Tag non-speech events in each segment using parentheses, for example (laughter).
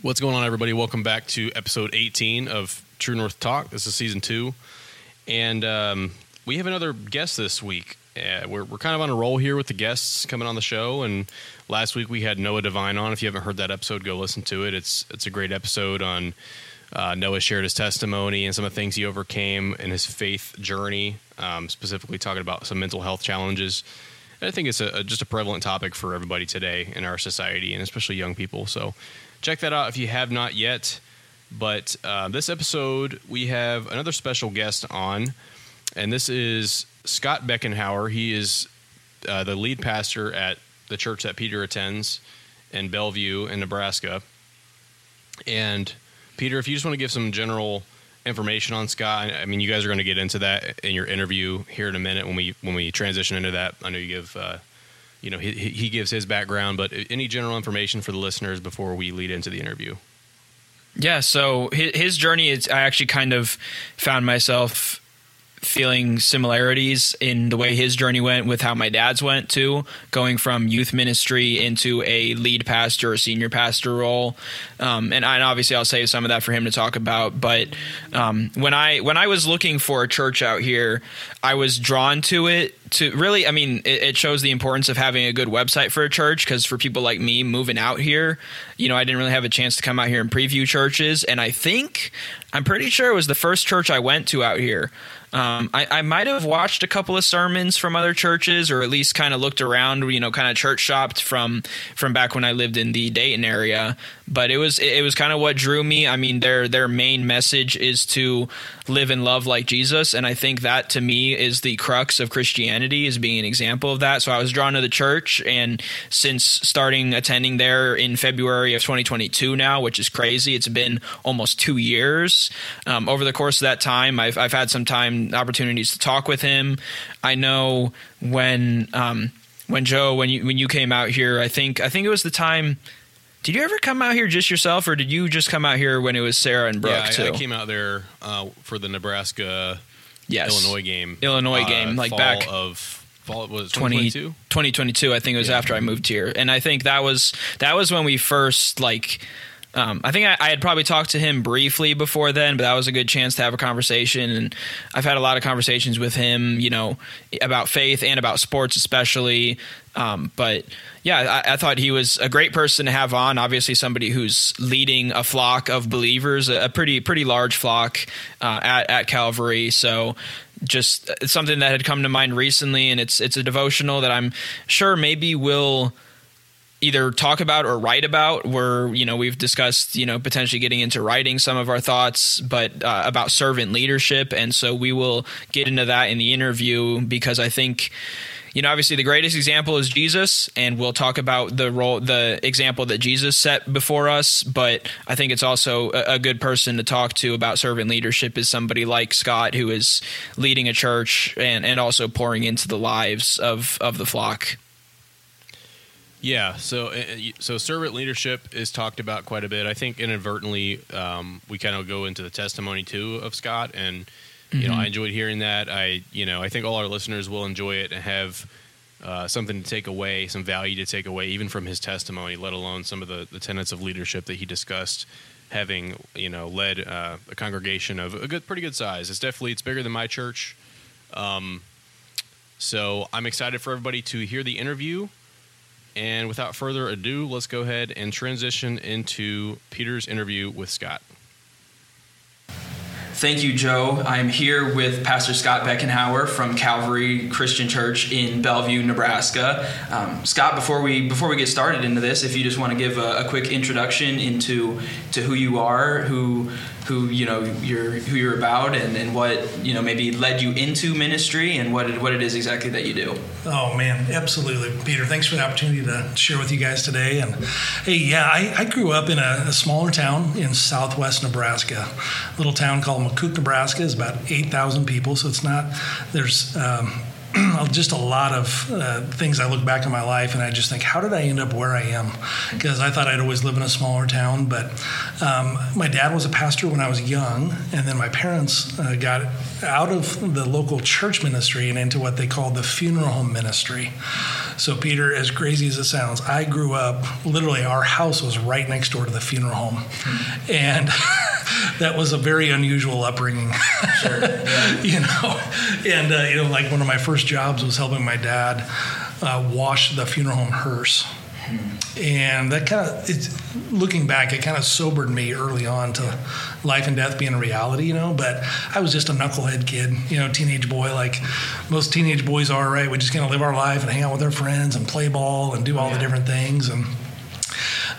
What's going on, everybody? Welcome back to episode 18 of True North Talk. This is season two, and um, we have another guest this week. Uh, we're, we're kind of on a roll here with the guests coming on the show. And last week we had Noah Devine on. If you haven't heard that episode, go listen to it. It's it's a great episode on uh, Noah shared his testimony and some of the things he overcame in his faith journey, um, specifically talking about some mental health challenges. And I think it's a, a, just a prevalent topic for everybody today in our society, and especially young people. So check that out if you have not yet. But uh, this episode, we have another special guest on, and this is Scott Beckenhauer. He is uh, the lead pastor at the church that Peter attends in Bellevue, in Nebraska. And Peter, if you just want to give some general information on Scott, I mean, you guys are going to get into that in your interview here in a minute when we when we transition into that. I know you give. Uh, you know, he, he gives his background, but any general information for the listeners before we lead into the interview? Yeah, so his, his journey is I actually kind of found myself feeling similarities in the way his journey went with how my dad's went too, going from youth ministry into a lead pastor or senior pastor role. Um, and, I, and, obviously, I'll save some of that for him to talk about. But um, when I when I was looking for a church out here, I was drawn to it. To really, I mean, it, it shows the importance of having a good website for a church because for people like me moving out here, you know, I didn't really have a chance to come out here and preview churches. And I think I'm pretty sure it was the first church I went to out here. Um, I, I might have watched a couple of sermons from other churches, or at least kind of looked around, you know, kind of church shopped from from back when I lived in the Dayton area. But it was it was kind of what drew me. I mean, their their main message is to live and love like Jesus, and I think that to me is the crux of Christianity, is being an example of that. So I was drawn to the church, and since starting attending there in February of 2022 now, which is crazy, it's been almost two years. Um, over the course of that time, I've I've had some time opportunities to talk with him. I know when um, when Joe when you when you came out here, I think I think it was the time. Did you ever come out here just yourself, or did you just come out here when it was Sarah and Brooke yeah, I, too? I came out there uh, for the Nebraska yes. Illinois game. Illinois uh, game, like back of fall was 2022? 2022 i think it was yeah. after i moved here and i think that was that was when we first like um, I think I, I, had probably talked to him briefly before then, but that was a good chance to have a conversation. And I've had a lot of conversations with him, you know, about faith and about sports, especially. Um, but yeah, I, I, thought he was a great person to have on. Obviously, somebody who's leading a flock of believers, a, pretty pretty large flock uh, at at Calvary. So just something that had come to mind recently, and it's it's a devotional that I'm sure maybe will either talk about or write about. Where you know we've discussed you know potentially getting into writing some of our thoughts but uh, about servant leadership. And so we will get into that in the interview because i think you know obviously the greatest example is jesus and we'll talk about the role the example that jesus set before us. But i think it's also a, a good person to talk to about servant leadership is somebody like scott who is leading a church and, and also pouring into the lives of of the flock yeah, so uh, so servant leadership is talked about quite a bit. I think inadvertently um, we kind of go into the testimony too of Scott, and mm-hmm. you know I mm-hmm. enjoyed hearing that. I you know I think all our listeners will enjoy it and have uh, something to take away, some value to take away, even from his testimony, let alone some of the, the tenets of leadership that he discussed. Having you know led uh, a congregation of a good, pretty good size. It's definitely it's bigger than my church. Um, so I'm excited for everybody to hear the interview. And without further ado, let's go ahead and transition into Peter's interview with Scott. Thank you, Joe. I'm here with Pastor Scott Beckenhauer from Calvary Christian Church in Bellevue, Nebraska. Um, Scott, before we before we get started into this, if you just want to give a, a quick introduction into to who you are, who who you know you're who you're about and, and what you know maybe led you into ministry and what it, what it is exactly that you do. Oh man, absolutely, Peter. Thanks for the opportunity to share with you guys today. And hey, yeah, I, I grew up in a, a, smaller town in southwest Nebraska, a little town called McCook, Nebraska. is about eight thousand people, so it's not there's. Um, (clears throat) just a lot of uh, things I look back in my life and I just think, how did I end up where I am? Because I thought I'd always live in a smaller town, but um, my dad was a pastor when I was young, and then my parents uh, got out of the local church ministry and into what they called the funeral home ministry. So, Peter, as crazy as it sounds, I grew up literally, our house was right next door to the funeral home. And (laughs) that was a very unusual upbringing. Sure. Yeah. (laughs) you know, and, uh, you know, like one of my first jobs was helping my dad uh, wash the funeral home hearse. And that kind of it's looking back it kind of sobered me early on to life and death being a reality you know? But i was just a knucklehead kid you know teenage boy like most teenage boys are right? We just kind of live our life and hang out with our friends and play ball and do all yeah. the different things and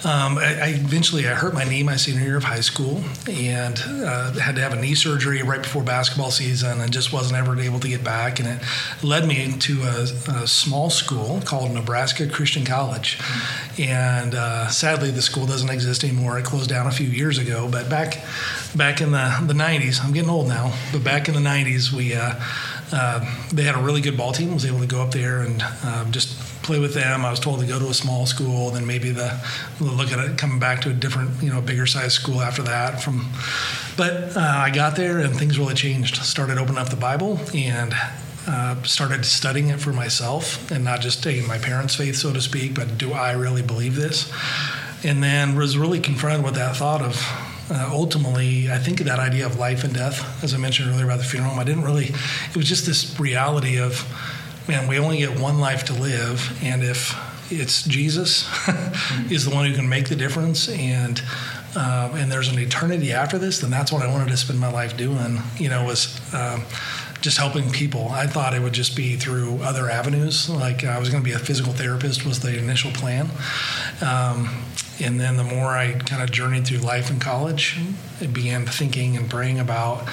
um, I, I, eventually I hurt my knee my senior year of high school and uh, had to have a knee surgery right before basketball season and just wasn't ever able to get back. And it led me to a, a small school called Nebraska Christian College. And uh, sadly, the school doesn't exist anymore. It closed down a few years ago. But back back in the, the 90s, I'm getting old now, but back in the 90s, we uh, they had a really good ball team. Was able to go up there and uh, just play with them. I was told to go to a small school, then maybe the look at it coming back to a different, you know, bigger size school after that. From, but uh, I got there and things really changed. Started opening up the Bible and uh, started studying it for myself and not just taking my parents' faith, so to speak, but do I really believe this? And then was really confronted with that thought of uh, ultimately, I think that idea of life and death, as I mentioned earlier about the funeral home, I didn't really, it was just this reality of man, we only get one life to live, and if it's Jesus (laughs) is the one who can make the difference, and um, and there's an eternity after this, then that's what I wanted to spend my life doing. You know, was um, just helping people. I thought it would just be through other avenues, like I was going to be a physical therapist was the initial plan. Um, and then the more I kind of journeyed through life in college, I began thinking and praying about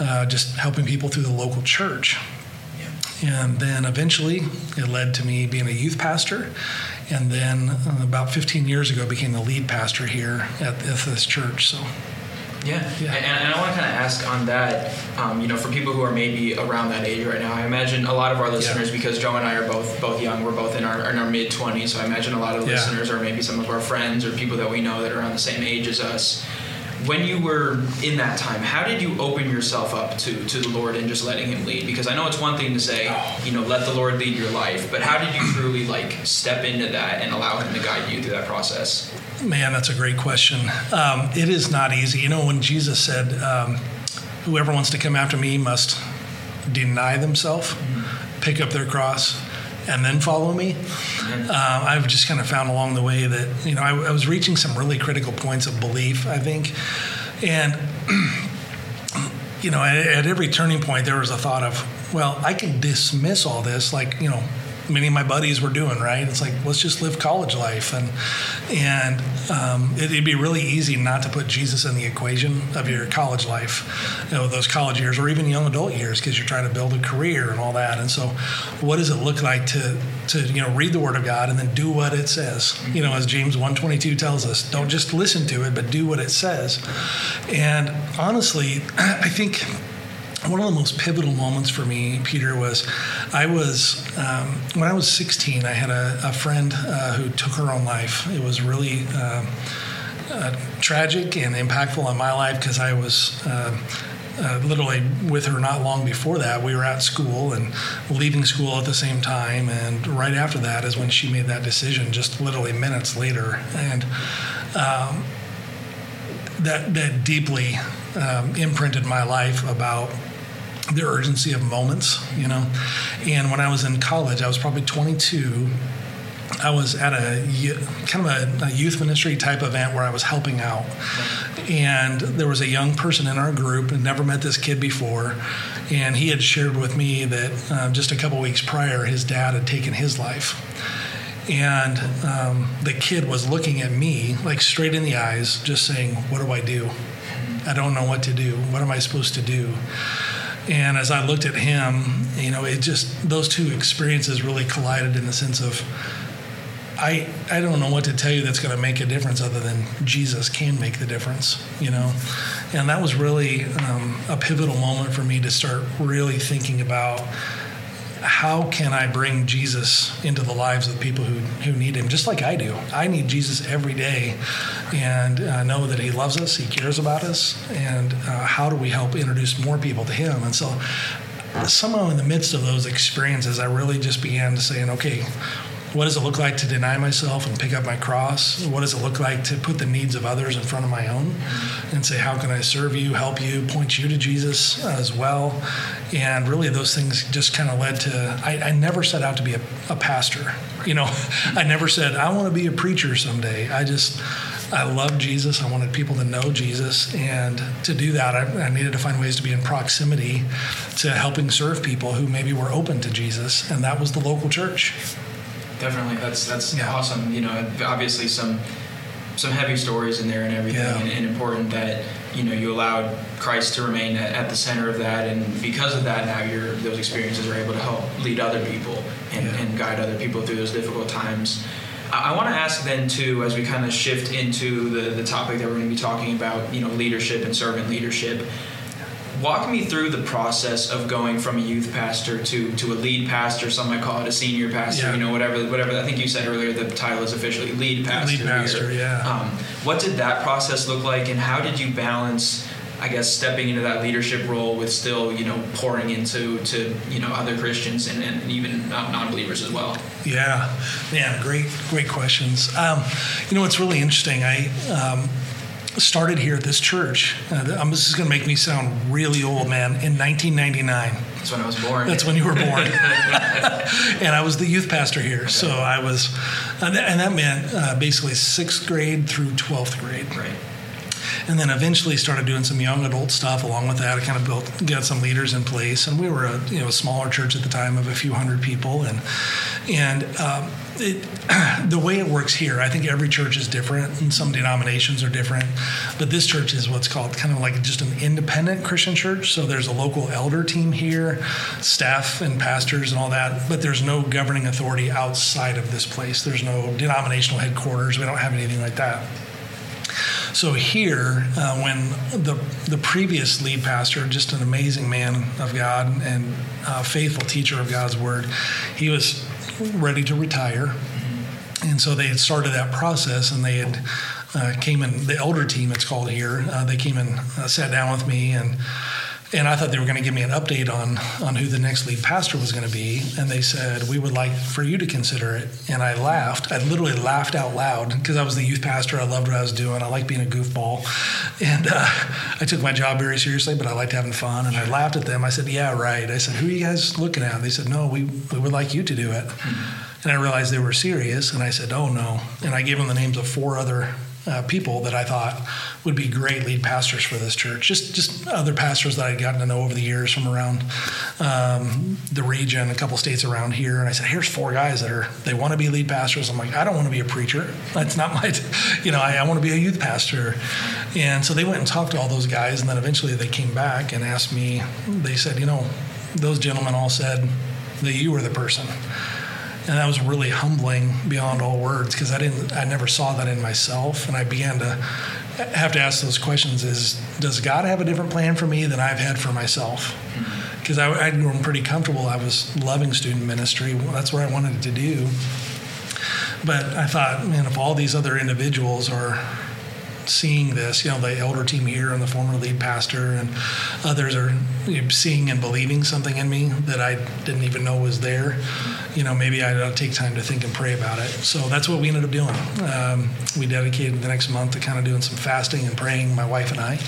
uh, just helping people through the local church and then eventually it led to me being a youth pastor. And then uh, about 15 years ago, became the lead pastor here at, at this church. So. Yeah, yeah. And, and I want to kind of ask on that, um, you know, for people who are maybe around that age right now, I imagine a lot of our listeners, yeah. because Joe and I are both both young, we're both in our, in our mid 20s, so I imagine a lot of yeah. listeners are maybe some of our friends or people that we know that are around the same age as us when you were in that time, how did you open yourself up to to the Lord and just letting Him lead? Because I know it's one thing to say, you know, let the Lord lead your life, but how did you truly like step into that and allow Him to guide you through that process? Man, that's a great question. Um, it is not easy. You know, when Jesus said, um, "Whoever wants to come after me must deny themselves, mm-hmm. pick up their cross." and then follow me. Uh, I've just kind of found along the way that you know I, I was reaching some really critical points of belief. I think, and (clears throat) you know, at, at, every turning point, there was a thought of, well, I can dismiss all this, like you know, many of my buddies were doing. Right? It's like let's just live college life, and and um, it, would be really easy not to put Jesus in the equation of your college life, you know, those college years or even young adult years, because you're trying to build a career and all that. And so, what does it look like to to you know read the Word of God and then do what it says? You know, as James 1:22 tells us, don't just listen to it, but do what it says. And honestly, (clears throat) I think one of the most pivotal moments for me, Peter, was I was um, when I was 16. I had a, a friend uh, who took her own life. It was really uh, uh, tragic and impactful on my life because I was. Uh, uh, literally with her not long before that we were at school and leaving school at the same time and right after that is when she made that decision just literally minutes later and um, that that deeply um, imprinted my life about the urgency of moments, you know. And when I was in college, I was probably 22. I was at a kind of a, a, youth ministry type event where I was helping out, and there was a young person in our group and never met this kid before, and he had shared with me that uh, just a couple weeks prior, his dad had taken his life, and um, the kid was looking at me like straight in the eyes, just saying, "What do I do? I don't know what to do. What am I supposed to do?" And as I looked at him, you know, it just those two experiences really collided in the sense of I I don't know what to tell you that's going to make a difference other than Jesus can make the difference, you know. And that was really um, a pivotal moment for me to start really thinking about how can I bring Jesus into the lives of people who, who need him, just like I do. I need Jesus every day and uh, know that he loves us, he cares about us, and uh, how do we help introduce more people to him? And so, somehow, in the midst of those experiences, I really just began to saying, okay, what does it look like to deny myself and pick up my cross? What does it look like to put the needs of others in front of my own and say, how can I serve you, help you, point you to Jesus as well? And really, those things just kind of led to. I, I, never set out to be a, a pastor. (laughs) You know, I never said I want to be a preacher someday. I just I loved Jesus. I wanted people to know Jesus. And to do that, I, I, needed to find ways to be in proximity to helping serve people who maybe were open to Jesus. And that was the local church. Definitely. That's, that's yeah. awesome. You know, obviously some, some heavy stories in there and everything yeah. and, and, important that, you know, you allowed Christ to remain at, at, the center of that. And because of that, now your, those experiences are able to help lead other people and, yeah. and guide other people through those difficult times. I want to ask then too, as we kind of shift into the, the topic that we're going to be talking about, you know, leadership and servant leadership. Walk me through the process of going from a youth pastor to to a lead pastor. Some might call it a senior pastor. Yeah. You know, whatever whatever. I think you said earlier the title is officially lead pastor. Lead pastor, here. yeah. Um, what did that process look like, and how did you balance? I guess stepping into that leadership role with still, you know, pouring into to you know other Christians and, and even non-believers as well. Yeah, yeah, great, great questions. Um, you know, it's really interesting. I um, started here at this church. Uh, this is going to make me sound really old, man. In 1999. That's when I was born. That's when you were born. (laughs) and I was the youth pastor here. Okay. So I was, and that meant uh, basically sixth grade through 12th grade. Right and then eventually started doing some young adult stuff along with that. I kind of built, got some leaders in place, and we were a you know a smaller church at the time of a few hundred people, and and um, it, (clears throat) the way it works here, I think every church is different, and some denominations are different. But this church is what's called kind of like just an independent Christian church. So there's a local elder team here, staff and pastors and all that. But there's no governing authority outside of this place. There's no denominational headquarters. We don't have anything like that. So here, uh, when the the previous lead pastor, just an amazing man of God and uh, faithful teacher of God's word, he was ready to retire, and so they had started that process, and they had uh, came in the elder team. It's called here. Uh, they came and uh, sat down with me and and I thought they were going to give me an update on on who the next lead pastor was going to be, and they said we would like for you to consider it. And I laughed. I literally laughed out loud because I was the youth pastor. I loved what I was doing. I like being a goofball, and uh, I took my job very seriously, but I liked having fun. And I laughed at them. I said, "Yeah, right." I said, "Who are you guys looking at?" They said, "No, we we would like you to do it." Mm-hmm. And I realized they were serious, and I said, "Oh no!" And I gave them the names of four other uh, people that I thought would be great lead pastors for this church. Just just other pastors that I'd gotten to know over the years from around um, the region, a couple states around here. And I said, here's four guys that are they want to be lead pastors. I'm like, I don't want to be a preacher. That's not my, (laughs) you know, I, I want to be a youth pastor. And so they went and talked to all those guys, and then eventually they came back and asked me. They said, you know, those gentlemen all said that you were the person and that was really humbling beyond all words because I didn't I never saw that in myself. And I began to have to ask those questions is does God have a different plan for me than I've had for myself? Because mm-hmm. I'd grown pretty comfortable. I was loving student ministry. That's what I wanted to do. But I thought man if all these other individuals are seeing this. You know, the elder team here and the former lead pastor and others are seeing and believing something in me that I didn't even know was there. You know, maybe I to take time to think and pray about it. So that's what we ended up doing. Um, we dedicated the next month to kind of doing some fasting and praying, my wife and I.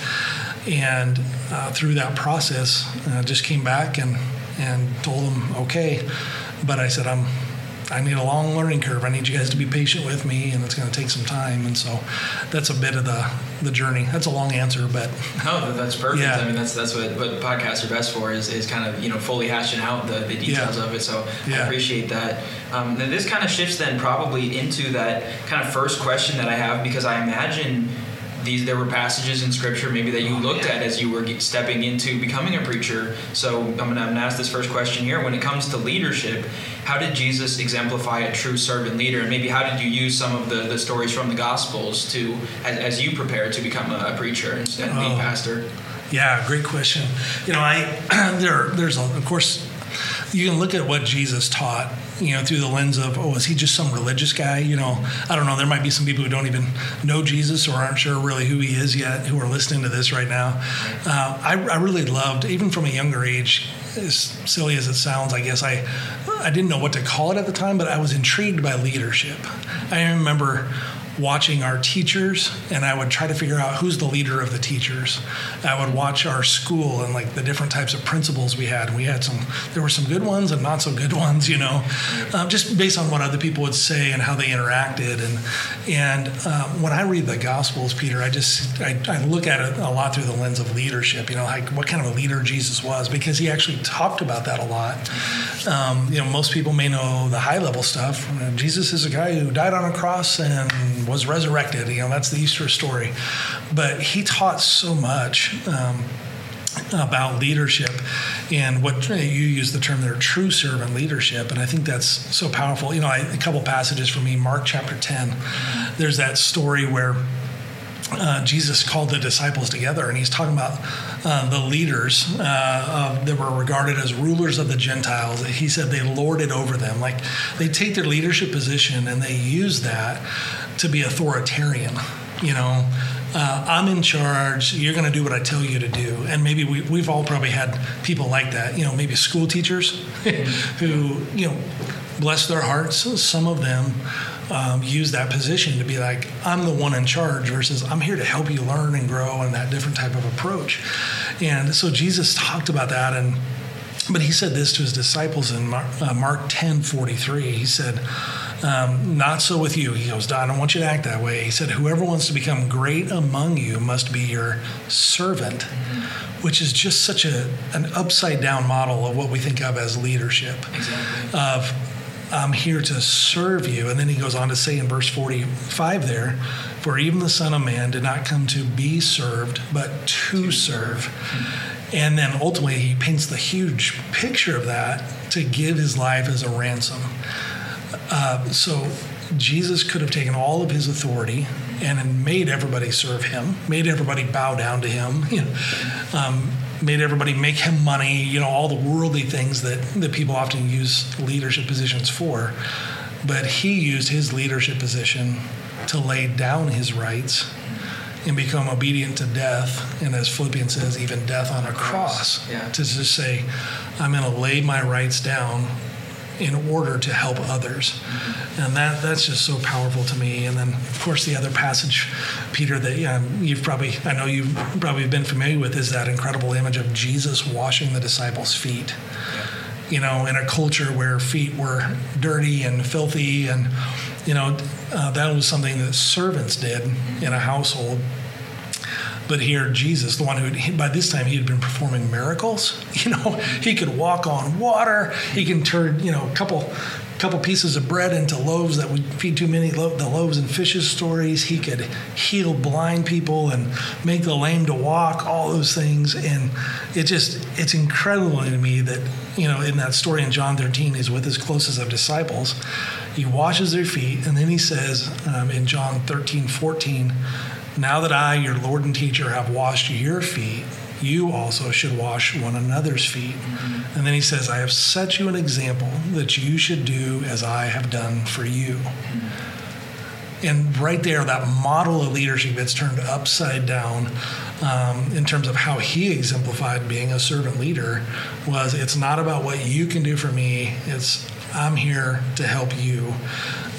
And uh, through that process, uh, just came back and and told them, okay. But I said, I'm I need a long learning curve. I need you guys to be patient with me, and it's going to take some time. And so, that's a bit of the the journey. That's a long answer, but no, that's perfect. Yeah. I mean, that's that's what, what podcasts are best for is, is kind of you know fully hashing out the, the details yeah. of it. So yeah. I appreciate that. Um, then this kind of shifts then probably into that kind of first question that I have because I imagine these there were passages in scripture maybe that you oh, looked at as you were stepping into becoming a preacher. So i'm going to ask this first question here. When it comes to leadership how did jesus exemplify a true servant leader? And maybe how did you use some of the, the stories from the gospels to as, as you prepared to become a, preacher and, and lead oh, pastor? Yeah great question. You know i (clears throat) there there's a, of course you can look at what jesus taught you know, through the lens of, oh, is he just some religious guy? You know, I don't know. There might be some people who don't even know Jesus or aren't sure really who he is yet who are listening to this right now. Uh, I, I really loved, even from a younger age, as silly as it sounds, I guess I I didn't know what to call it at the time, but I was intrigued by leadership. I remember watching our teachers and I would try to figure out who's the leader of the teachers. I would watch our school and like the different types of principals we had. We had some, there were some good ones and not so good (laughs) ones, you know, um, just based on what other people would say and how they interacted. And and um, when I read the Gospels, Peter, I just I, I, look at it a lot through the lens of leadership. You know, like what kind of a leader Jesus was because he actually talked about that a lot. Um, you know, most people may know the high level stuff. Jesus is a guy who died on a cross and was resurrected. You know, that's the Easter story. But he taught so much. Um, about leadership and what you use the term there true servant leadership and i think that's so powerful you know I, a couple passages for me mark chapter 10 there's that story where uh, Jesus called the disciples together, and he's talking about uh, the leaders uh, that were regarded as rulers of the Gentiles. He said they lorded over them, like they take their leadership position and they use that to be authoritarian. You know, uh, I'm in charge. You're going to do what I tell you to do. And maybe we, we've all probably had people like that. You know, maybe school teachers (laughs) who, you know, bless their hearts. Some of them um, use that position to be like, I'm the one in charge versus I'm here to help you learn and grow and that different type of approach. And so Jesus talked about that and but he said this to his disciples in Mark, uh, Mark 10 43. He said, um, Not so with you. He goes, I don't want you to act that way. He said, Whoever wants to become great among you must be your servant, mm-hmm. which is just such a, an upside down model of what we think of as leadership. Exactly. Of I'm here to serve you. And then he goes on to say in verse 45 there, for even the Son of Man did not come to be served, but to serve. And then ultimately, he paints the huge picture of that to give his life as a ransom. Uh, so Jesus could have taken all of his authority and made everybody serve him, made everybody bow down to him. You know, um, made everybody make him money, you know, all the worldly things that, that people often use leadership positions for. But he used his leadership position to lay down his rights and become obedient to death. And as Philippians says, even death on a cross. Yeah. To just say, I'm going to lay my rights down in order to help others. And that that's just so powerful to me. And then, of course, the other passage, Peter, that um, you've probably, I know you've probably been familiar with, is that incredible image of Jesus washing the disciples' feet. You know, in a culture where feet were dirty and filthy, and, you know, uh, that was something that servants did in a household. But here, Jesus, the one who by this time he had been performing miracles. (laughs) You know, he could walk on water. He can turn you know a couple couple pieces of bread into loaves that would feed too many. Lo- the loaves and fishes stories. He could heal blind people and make the lame to walk. All those things, and it just it's incredible to me that you know in that story in John 13, he's with his closest of disciples. He washes their feet, and then he says um, in John 13, 14 now that I, your Lord and teacher, have washed your feet, you also should wash one another's feet. Mm-hmm. And then he says, I have set you an example that you should do as I have done for you. Mm-hmm. And right there, that model of leadership gets turned upside down um, in terms of how he exemplified being a servant leader was it's not about what you can do for me, it's I'm here to help you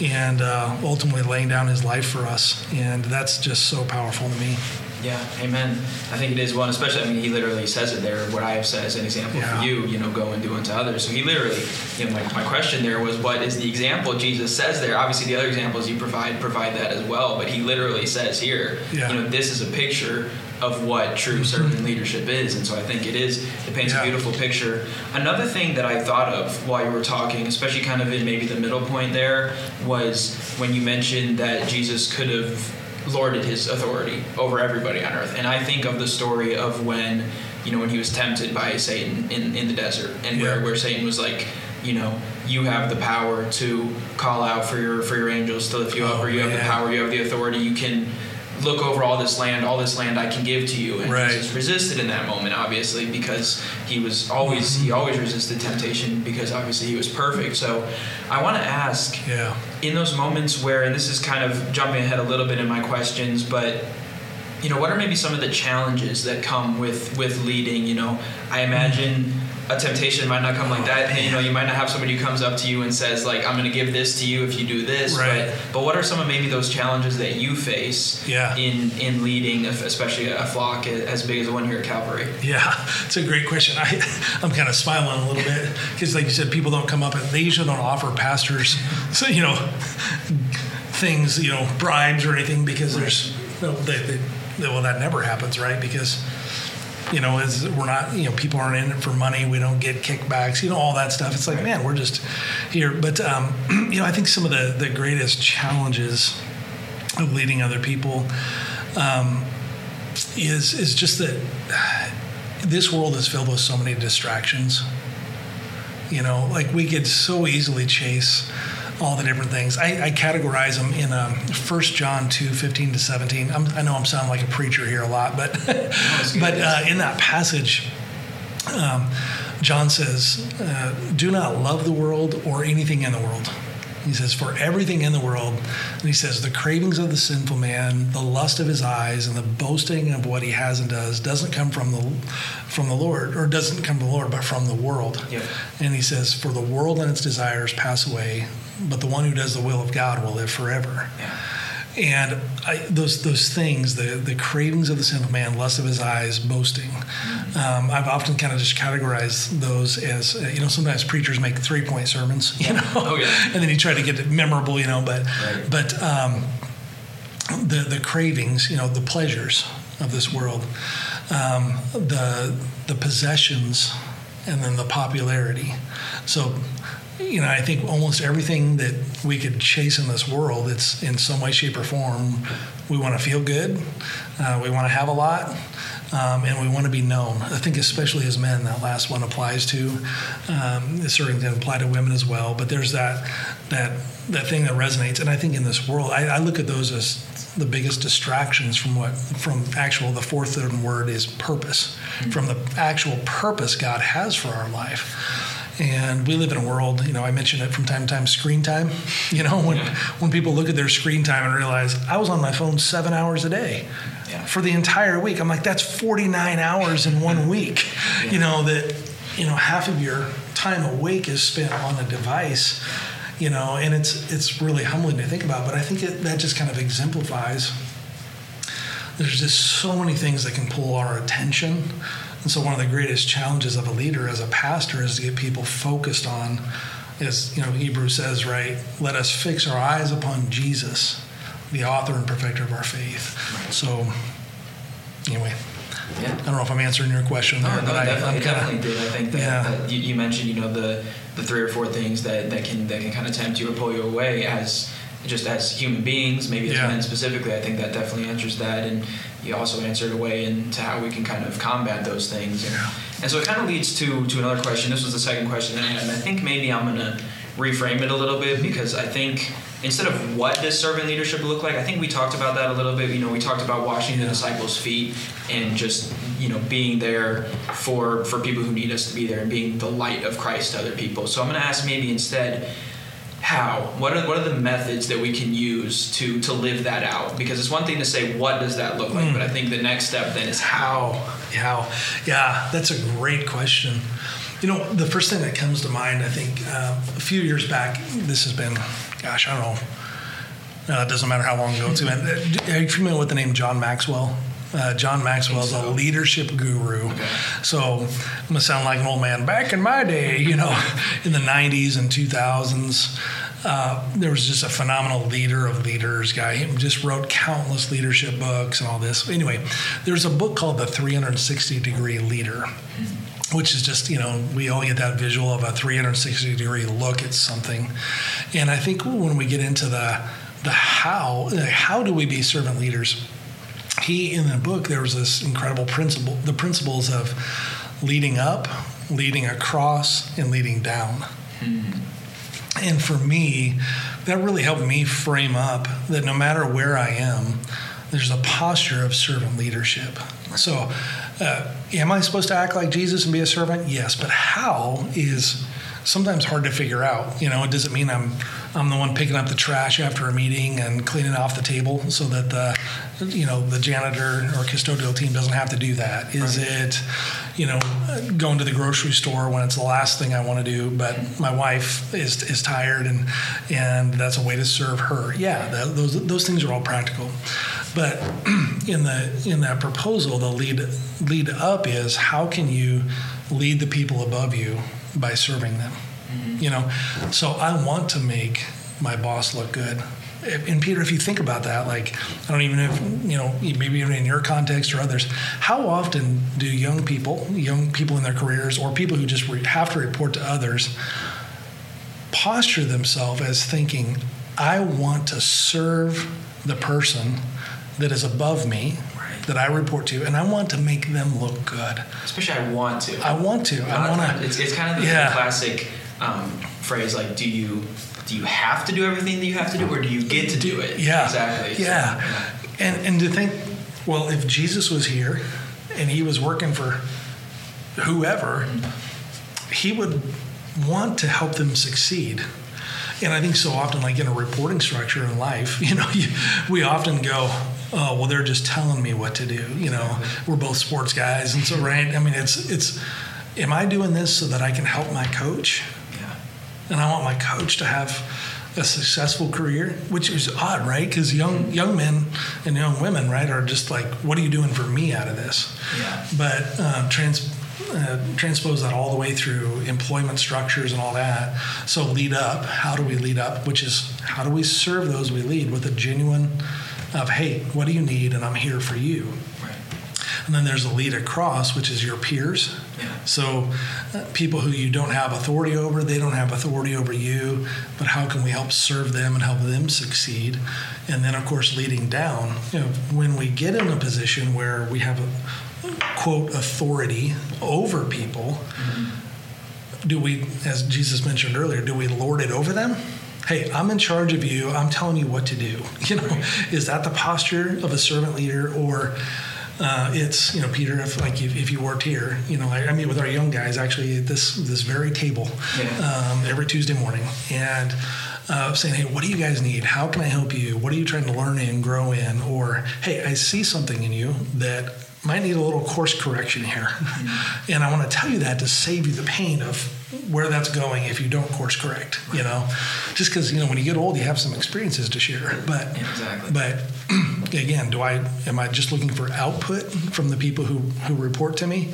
and uh, ultimately laying down his life for us. And that's just so powerful to me. Yeah, amen. I think it is one, especially, I mean, he literally says it there, what I have said as an example yeah. for you, you know, go and do unto others. So he literally, you know, my, my question there was, what is the example Jesus says there? Obviously, the other examples you provide provide that as well, but he literally says here, yeah. you know, this is a picture of what true mm-hmm. servant leadership is. And so I think it is, it paints yeah. a beautiful picture. Another thing that I thought of while you were talking, especially kind of in maybe the middle point there, was when you mentioned that Jesus could have lorded his authority over everybody on earth. And I think of the story of when, you know, when he was tempted by Satan in, in the desert and yeah. where, where Satan was like, you know, you have the power to call out for your for your angels to lift you up, or you have the power, you have the authority, you can look over all this land, all this land I can give to you. And right. Jesus resisted in that moment, obviously, because he was always he mm-hmm. always resisted temptation because obviously he was perfect. So I want to ask, yeah. in those moments where, and this is kind of jumping ahead a little bit in my questions, but you know, what are maybe some of the challenges that come with with leading? You know, I imagine a temptation might not come like that. And, you know, you might not have somebody who comes up to you and says like, "I'm going to give this to you if you do this." Right. But, but what are some of maybe those challenges that you face Yeah. in in leading, especially a flock as big as the one here at Calvary? Yeah, it's a great question. I, I'm kind of smiling a little bit because, like you said, people don't come up and they usually don't offer pastors, so you know, things, you know, bribes or anything because there's, well, they, they, well, that never happens, right? Because you know, as we're not, you know, people aren't in it for money. We don't get kickbacks, you know, all that stuff. It's like, man, we're just here. But um, (clears throat) you know, I think some of the the greatest challenges of leading other people um, is is just that this world is filled with so many distractions. You know, like we could so easily chase all the different things. I, I categorize them in um, 1 John 2, 15 to 17. I'm, i know I'm sounding like a preacher here a lot, but, (laughs) but uh, in that passage, um, John says, uh, Do not love the world or anything in the world. He says, For everything in the world, and he says, the cravings of the sinful man, the lust of his eyes, and the boasting of what he has and does doesn't come from the from the Lord, or doesn't come from the Lord, but from the world. Yeah. And he says, For the world and its desires pass away, but the one who does the will of God will live forever. Yeah. And I, those those things, the the cravings of the sinful man, lust of his eyes, boasting. Um, I've often kind of just categorized those as uh, you know. Sometimes preachers make three point sermons, you know, Oh, yeah. and then you try to get it memorable, you know. But Right. but um, the the cravings, you know, the pleasures of this world, um, the the possessions, and then the popularity. So, you know, I think almost everything that we could chase in this world, it's in some way, shape, or form. We want to feel good. Uh, we want to have a lot. Um, and we want to be known. I think, especially as men, that last one applies to. Um, can apply to women as well. But there's that that that thing that resonates. And I think in this world, I, I look at those as the biggest distractions from what from actual the fourth word is purpose from the actual purpose god has for our life and we live in a world you know i mention it from time to time screen time. (laughs) You know when Yeah. when people look at their screen time and realize i was on my phone seven hours a day Yeah. for the entire week. I'm like that's 49 hours in one week. You know that you know half of your time awake is spent on a device you know and it's it's really humbling to think about. But i think it, that just kind of exemplifies there's just so many things that can pull our attention and so one of the greatest challenges of a leader as a pastor is to get people focused on as you know hebrew says right let us fix our eyes upon jesus the author and perfecter of our faith so anyway Yeah. i don't know if i'm answering your question there No, no, but I, definitely, i'm it kind definitely did. I think that, Yeah. that you, you mentioned, you know, the the three or four things that, that can that can kind of tempt you or pull you away as just as human beings, maybe as Yeah. men specifically. I think that definitely answers that, and you also answered a way into how we can kind of combat those things. And, and so it kind of leads to to another question. This was the second question, I had, and I think maybe I'm gonna reframe it a little bit because I think instead of what does servant leadership look like, I think we talked about that a little bit. You know, we talked about washing the disciples' feet and just you know being there for for people who need us to be there and being the light of Christ to other people. So I'm going to ask maybe instead how what are what are the methods that we can use to to live that out because it's one thing to say what does that look like but I think the next step then is how How? How? Yeah, that's a great question. You know, the first thing that comes to mind, I think, uh, a few years back, this has been, gosh, I don't know. Uh, it doesn't matter how long ago it's (laughs) been. Uh, Are you familiar with the name John Maxwell? Uh, John Maxwell is a leadership guru. Okay. So I'm gonna sound like an old man. Back in my day, you know, (laughs) in the '90s and 2000s, uh, there was just a phenomenal leader of leaders guy. He just wrote countless leadership books and all this. Anyway, there's a book called The 360 Degree Leader, which is just you know we all get that visual of a 360 degree look at something, and I think when we get into the the how, how do we be servant leaders? He in the book there was this incredible principle the principles of leading up leading across and leading down. And for me that really helped me frame up that no matter where i am there's a posture of servant leadership. So uh, am i supposed to act like jesus and be a servant? Yes but how is sometimes hard to figure out you know it doesn't mean i'm I'm the one picking up the trash after a meeting and cleaning off the table so that the, you know, the janitor or custodial team doesn't have to do that? Is right. it, you know, going to the grocery store when it's the last thing I want to do, but my wife is, is tired and, and that's a way to serve her? Yeah, that, those, those things are all practical. But (clears throat) in the in that proposal, the lead lead up is how can you lead the people above you by serving them? Mm-hmm. You know, so I want to make my boss look good. And Peter, if you think about that, like I don't even know, if, you know, maybe even in your context or others, how often do young people, young people in their careers, or people who just re- have to report to others, posture themselves as thinking, "I want to serve the person that is above me that I report to, and I want to make them look good. Especially, I want to. I want to. I want to. It's, it's kind of the, yeah. classic um, phrase like, do you do you have to do everything that you have to do, or do you get to do it? Yeah, exactly. Yeah, so, yeah. and and to think, well, if Jesus was here and he was working for whoever, mm-hmm. he would want to help them succeed. And I think so often, like in a reporting structure in life, (laughs) you know, you, we often go, oh well they're just telling me what to do you know we're both sports guys and so right i mean it's it's am i doing this so that i can help my coach and i want my coach to have a successful career which is odd right because young young men and young women right are just like what are you doing for me out of this yeah but um, trans uh, transpose that all the way through employment structures and all that. So lead up. How do we lead up? Which is how do we serve those we lead with a genuine of, hey, what do you need? And I'm here for you. Right. And then there's a lead across, which is your peers. Yeah. So uh, people who you don't have authority over, they don't have authority over you, but how can we help serve them and help them succeed? And then, of course, leading down. You know, when we get in a position where we have a quote authority over people, mm-hmm. do we, as Jesus mentioned earlier, do we lord it over them? hey, I'm in charge of you. I'm telling you what to do. (laughs) You know, is that the posture of a servant leader, or uh, it's you know, Peter, if like if, if you worked here, you know, I, I, meet with our young guys actually at this this very table yeah. um, every Tuesday morning, and. Uh, saying, hey, what do you guys need? How can I help you? What are you trying to learn in, grow in? Or, hey, I see something in you that might need a little course correction here. Mm-hmm. And I want to tell you that to save you the pain of where that's going if you don't course correct, you know, just because you know when you get old, you have some experiences to share. But exactly. but (clears throat) again, do I am I just looking for output from the people who who report to me,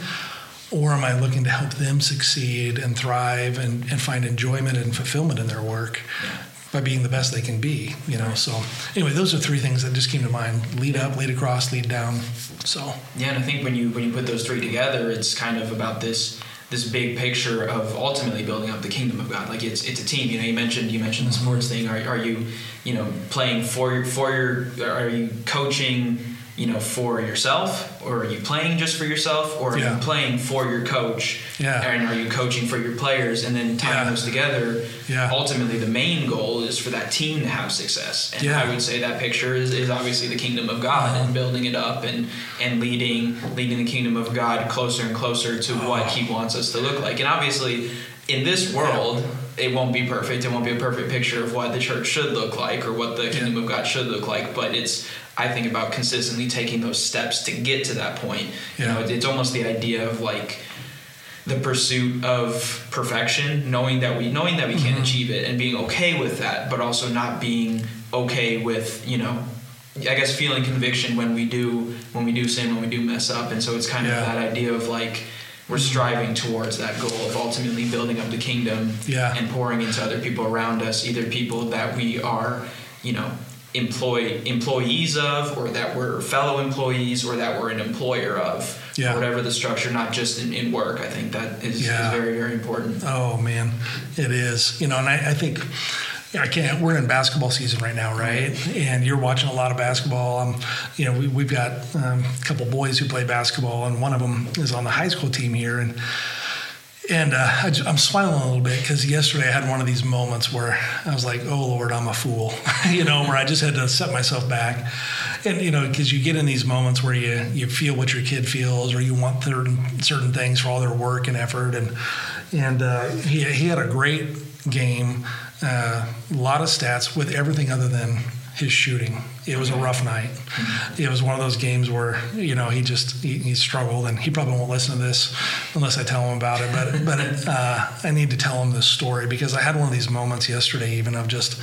or am I looking to help them succeed and thrive and, and find enjoyment and fulfillment in their work? Yeah. By being the best they can be, you know. So, anyway, those are three things that just came to mind: lead up, lead across, lead down. So, yeah, and I think when you when you put those three together, it's kind of about this this big picture of ultimately building up the kingdom of God. Like it's it's a team. You know, you mentioned you mentioned the sports thing. Are, are you you know playing for your for your? Are you coaching? You know, for yourself, or are you playing just for yourself, or are yeah. you playing for your coach? Yeah. And are you coaching for your players? And then tying yeah. those together. Yeah. Ultimately, the main goal is for that team to have success. And yeah. I would say that picture is, is obviously the kingdom of God uh-huh. and building it up and and leading leading the kingdom of God closer and closer to uh-huh. what He wants us to look like. And obviously, in this world. It won't be perfect. It won't be a perfect picture of what the church should look like or what the kingdom of God should look like. But it's I think about consistently taking those steps to get to that point. Yeah. You know, it's almost the idea of like the pursuit of perfection, knowing that we knowing that we can't mm-hmm. achieve it and being okay with that, but also not being okay with, you know, I guess feeling conviction when we do when we do sin, when we do mess up. And so it's kind yeah. of that idea of like we're striving towards that goal of ultimately building up the kingdom yeah. and pouring into other people around us, either people that we are, you know, employ employees of or that we're fellow employees or that we're an employer of yeah. whatever the structure not just in, in work i think that is, yeah. is, very very important oh man it is you know and i, I think I can't. We're in basketball season right now, right? And you're watching a lot of basketball. Um, you know, we, we've got um, a couple boys who play basketball, and one of them is on the high school team here. And and uh, I, am smiling a little bit because yesterday I had one of these moments where I was like, "Oh Lord, I'm a fool," (laughs) you know, where I just had to set myself back, and you know, because you get in these moments where you you feel what your kid feels, or you want certain certain things for all their work and effort, and and uh, he he had a great game a lot of stats with everything other than his shooting. It was a rough night. It was one of those games where you know he just he, he struggled, and he probably won't listen to this unless I tell him about it. But but it, uh, I need to tell him this story because I had one of these moments yesterday, even of just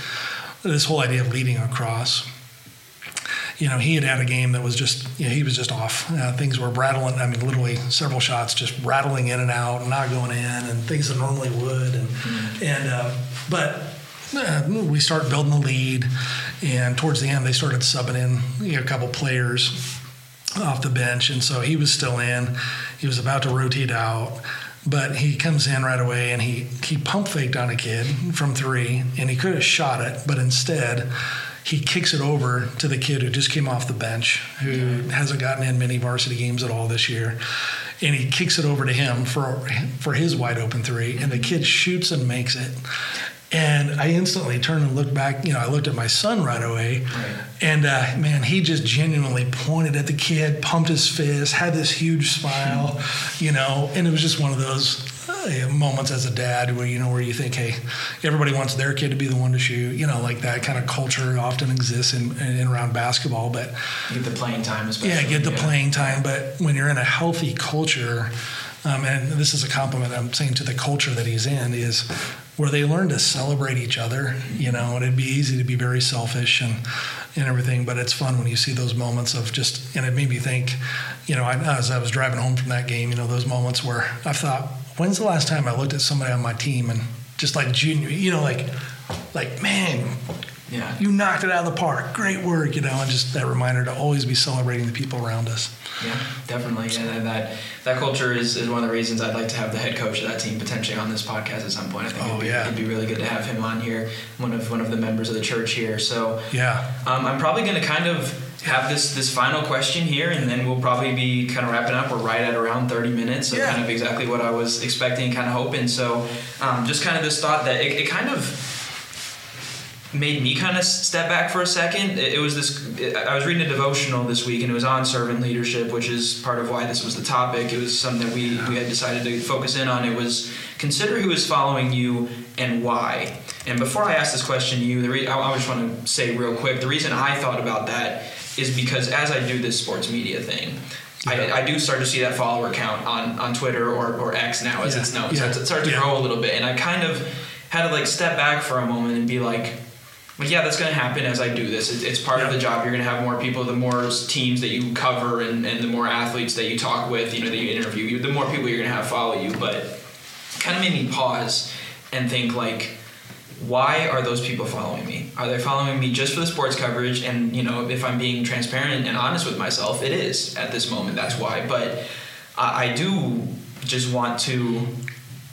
this whole idea of leading across you know, he had had a game that was just, you know, he was just off. Uh, things were rattling. I mean, literally several shots just rattling in and out, not going in, and things that normally would. And mm-hmm. and uh, but uh, we start building the lead, and towards the end they started subbing in you know, a couple players off the bench, and so he was still in. He was about to rotate out. But he comes in right away and he, he pump faked on a kid from three, and he could have shot it, but instead, he kicks it over to the kid who just came off the bench, who hasn't gotten in many varsity games at all this year. And he kicks it over to him for for his wide open three, and the kid shoots and makes it. And I instantly turned and looked back. You know, I looked at my son right away, right. and uh, man, he just genuinely pointed at the kid, pumped his fist, had this huge smile, you know, and it was just one of those moments as a dad where you know where you think, hey, everybody wants their kid to be the one to shoot. You know, like that kind of culture often exists in, in around basketball. But get the playing time, especially. Yeah, get the yeah. playing time. But when you're in a healthy culture, um, and this is a compliment I'm saying to the culture that he's in, is where they learn to celebrate each other. You know, and it'd be easy to be very selfish and and everything, but it's fun when you see those moments of just. And it made me think, you know, I, as I was driving home from that game, you know, those moments where I thought, when's the last time I looked at somebody on my team and just like junior, you know, like, like man, yeah, you knocked it out of the park, great work, you know, and just that reminder to always be celebrating the people around us. Yeah, definitely, and that that culture is, is one of the reasons I'd like to have the head coach of that team potentially on this podcast at some point. I think oh, it'd, be, yeah. it'd be really good to have him on here, one of one of the members of the church here. So yeah, um, I'm probably going to kind of have this this final question here, and then we'll probably be kind of wrapping up. We're right at around 30 minutes, so yeah. kind of exactly what I was expecting, kind of hoping. So, um, just kind of this thought that it, it, kind of made me kind of step back for a second. It, it was this. I was reading a devotional this week, and it was on servant leadership, which is part of why this was the topic. It was something that we we had decided to focus in on. It was consider who is following you and why. And before I ask this question to you, the re- I, I just want to say real quick the reason I thought about that is because as I do this sports media thing, yeah. I, I, do start to see that follower count on, on Twitter or, or X now as yeah. it's known. Yeah. So it starts to grow a little bit. And I kind of had to like step back for a moment and be like, well, yeah, that's going to happen as I do this. it's part of the job. You're going to have more people, the more teams that you cover, and, and the more athletes that you talk with, you know, that you interview, the more people you're going to have follow you. But kind of made me pause and think like, why are those people following me? Are they following me just for the sports coverage? And you know, if I'm being transparent and honest with myself, it is at this moment. That's why. But I, I do just want to.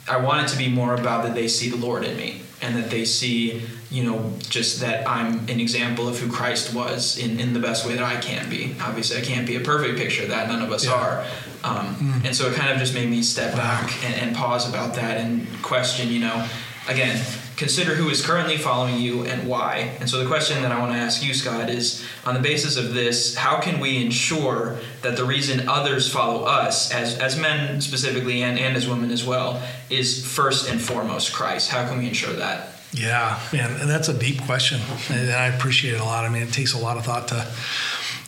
I want it to be more about that they see the Lord in me and that they see, you know, just that I'm an example of who Christ was in, in the best way that I can be. Obviously, I can't be a perfect picture of that. None of us yeah. are. Um, mm. And so it kind of just made me step back and, and pause about that and question, you know, again, consider who is currently following you and why. And so the question that I want to ask you, Scott, is on the basis of this, how can we ensure that the reason others follow us, as, as men specifically and, and as women as well, is first and foremost Christ? How can we ensure that? Yeah, man, and that's a deep question, and I appreciate it a lot. I mean, it takes a lot of thought to,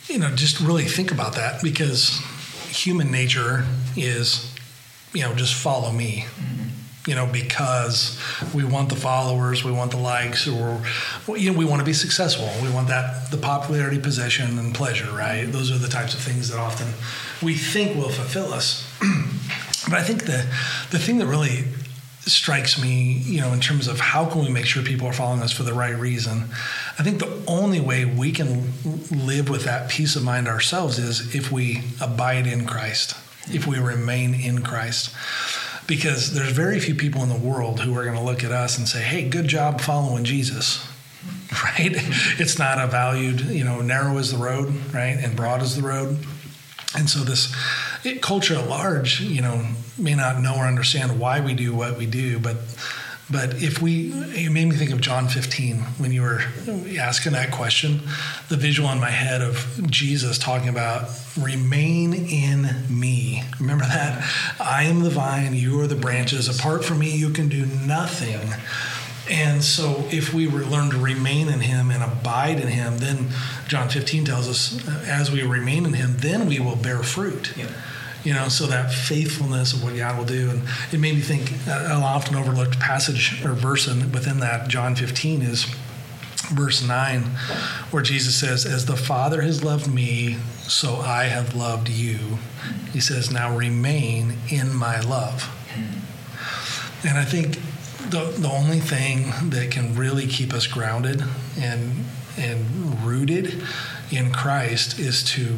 you know, just really think about that because human nature is, you know, just follow me. Mm-hmm you know, because we want the followers, we want the likes, or you know, we want to be successful. We want that the popularity, position, and pleasure. Right? Those are the types of things that often we think will fulfill us. (clears throat) but I think the the thing that really strikes me, you know, in terms of how can we make sure people are following us for the right reason, I think the only way we can live with that peace of mind ourselves is if we abide in Christ, if we remain in Christ because there's very few people in the world who are going to look at us and say, "Hey, good job following Jesus." (laughs) Right? It's not a valued, you know, narrow is the road, right, and broad is the road. And so this it, culture at large, you know, may not know or understand why we do what we do, but but if we, it made me think of John 15 when you were asking that question. The visual in my head of Jesus talking about remain in me. Remember that? I am the vine, you are the branches. Apart from me, you can do nothing. And so, if we learn to remain in Him and abide in Him, then John 15 tells us, as we remain in Him, then we will bear fruit. Yeah. You know, so that faithfulness of what God will do. And it made me think uh, an often overlooked passage or verse in, within that, John 15, is verse 9, where Jesus says, As the Father has loved me, so I have loved you. He says, Now remain in my love. And I think the, the only thing that can really keep us grounded and and rooted in Christ is to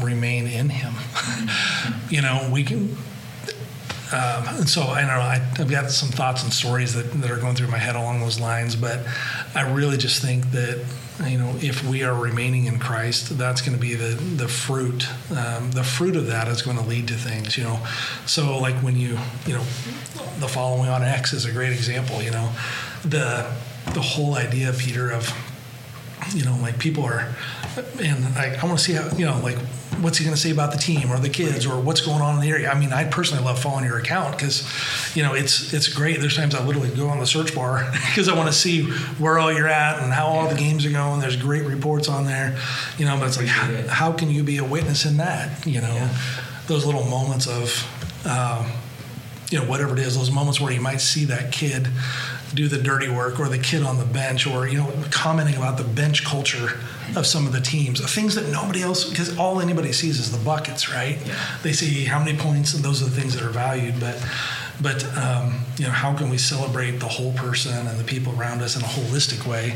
remain in Him. (laughs) you know, we can. Um, and so I don't know. I, I've got some thoughts and stories that, that are going through my head along those lines, but I really just think that you know if we are remaining in Christ, that's going to be the the fruit. Um, the fruit of that is going to lead to things. You know, so like when you you know the following on X is a great example. You know, the the whole idea, Peter, of you know, like people are, and I, I want to see how, you know, like what's he going to say about the team or the kids or what's going on in the area. I mean, I personally love following your account because, you know, it's it's great. There's times I literally go on the search bar (laughs) because I want to see where all you're at and how all the games are going. There's great reports on there, you know. But it's like, how, it. how can you be a witness in that? You know, Yeah. those little moments of. Um, you know, whatever it is, those moments where you might see that kid do the dirty work or the kid on the bench or, you know, commenting about the bench culture of some of the teams, things that nobody else, because all anybody sees is the buckets, right? Yeah. They see how many points and those are the things that are valued. But, but um, you know, how can we celebrate the whole person and the people around us in a holistic way?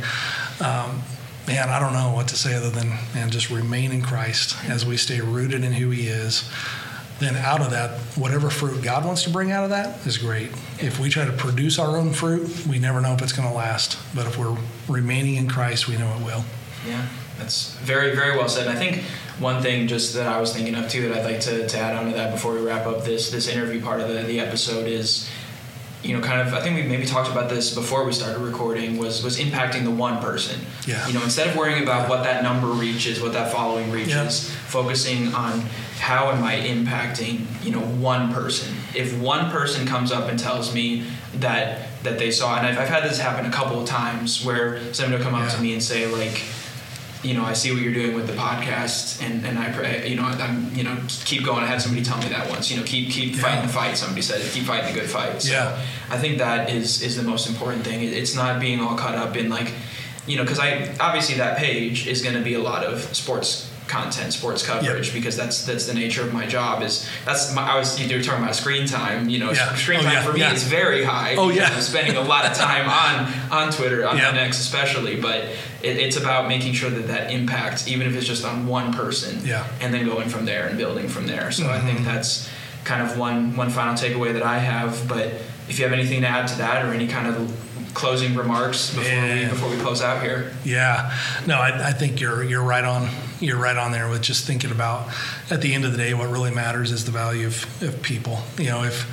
Um, man, I don't know what to say other than, man, just remain in Christ as we stay rooted in who He is then out of that, whatever fruit God wants to bring out of that is great. If we try to produce our own fruit, we never know if it's going to last. But if we're remaining in Christ, we know it will. Yeah, that's very, very well said. And I think one thing just that I was thinking of too that I'd like to, to add on to that before we wrap up this this interview part of the, the episode is, you know, kind of I think we maybe talked about this before we started recording was was impacting the one person. Yeah. You know, instead of worrying about what that number reaches, what that following reaches, Yeah. focusing on how am I impacting, you know, one person. If one person comes up and tells me that that they saw, and I've, I've had this happen a couple of times where somebody will come up Yeah. to me and say like, you know, I see what you're doing with the podcast, and, and I pray, you know, I'm, you know, keep going. I had somebody tell me that once, you know, keep keep Yeah. fighting the fight. Somebody said, keep fighting the good fight. So Yeah. I think that is is the most important thing. It's not being all caught up in like, you know, because I obviously that page is going to be a lot of sports content, sports coverage, because that's that's the nature of my job. Is that's my, I was you were talking about screen time. You know, Yeah. screen Oh, time yeah, for me yeah. is very high. Oh, yeah. I'm spending a lot of time on on Twitter, on on X especially, but it, it's about making sure that that impacts, even if it's just on one person, Yeah. and then going from there and building from there. So I Mhm. think that's kind of one one final takeaway that I have. But if you have anything to add to that, or any kind of closing remarks before we before we close out here, Yeah, no, I, I think you're you're right on. You're right on there with just thinking about. At the end of the day, what really matters is the value of, of people. You know, if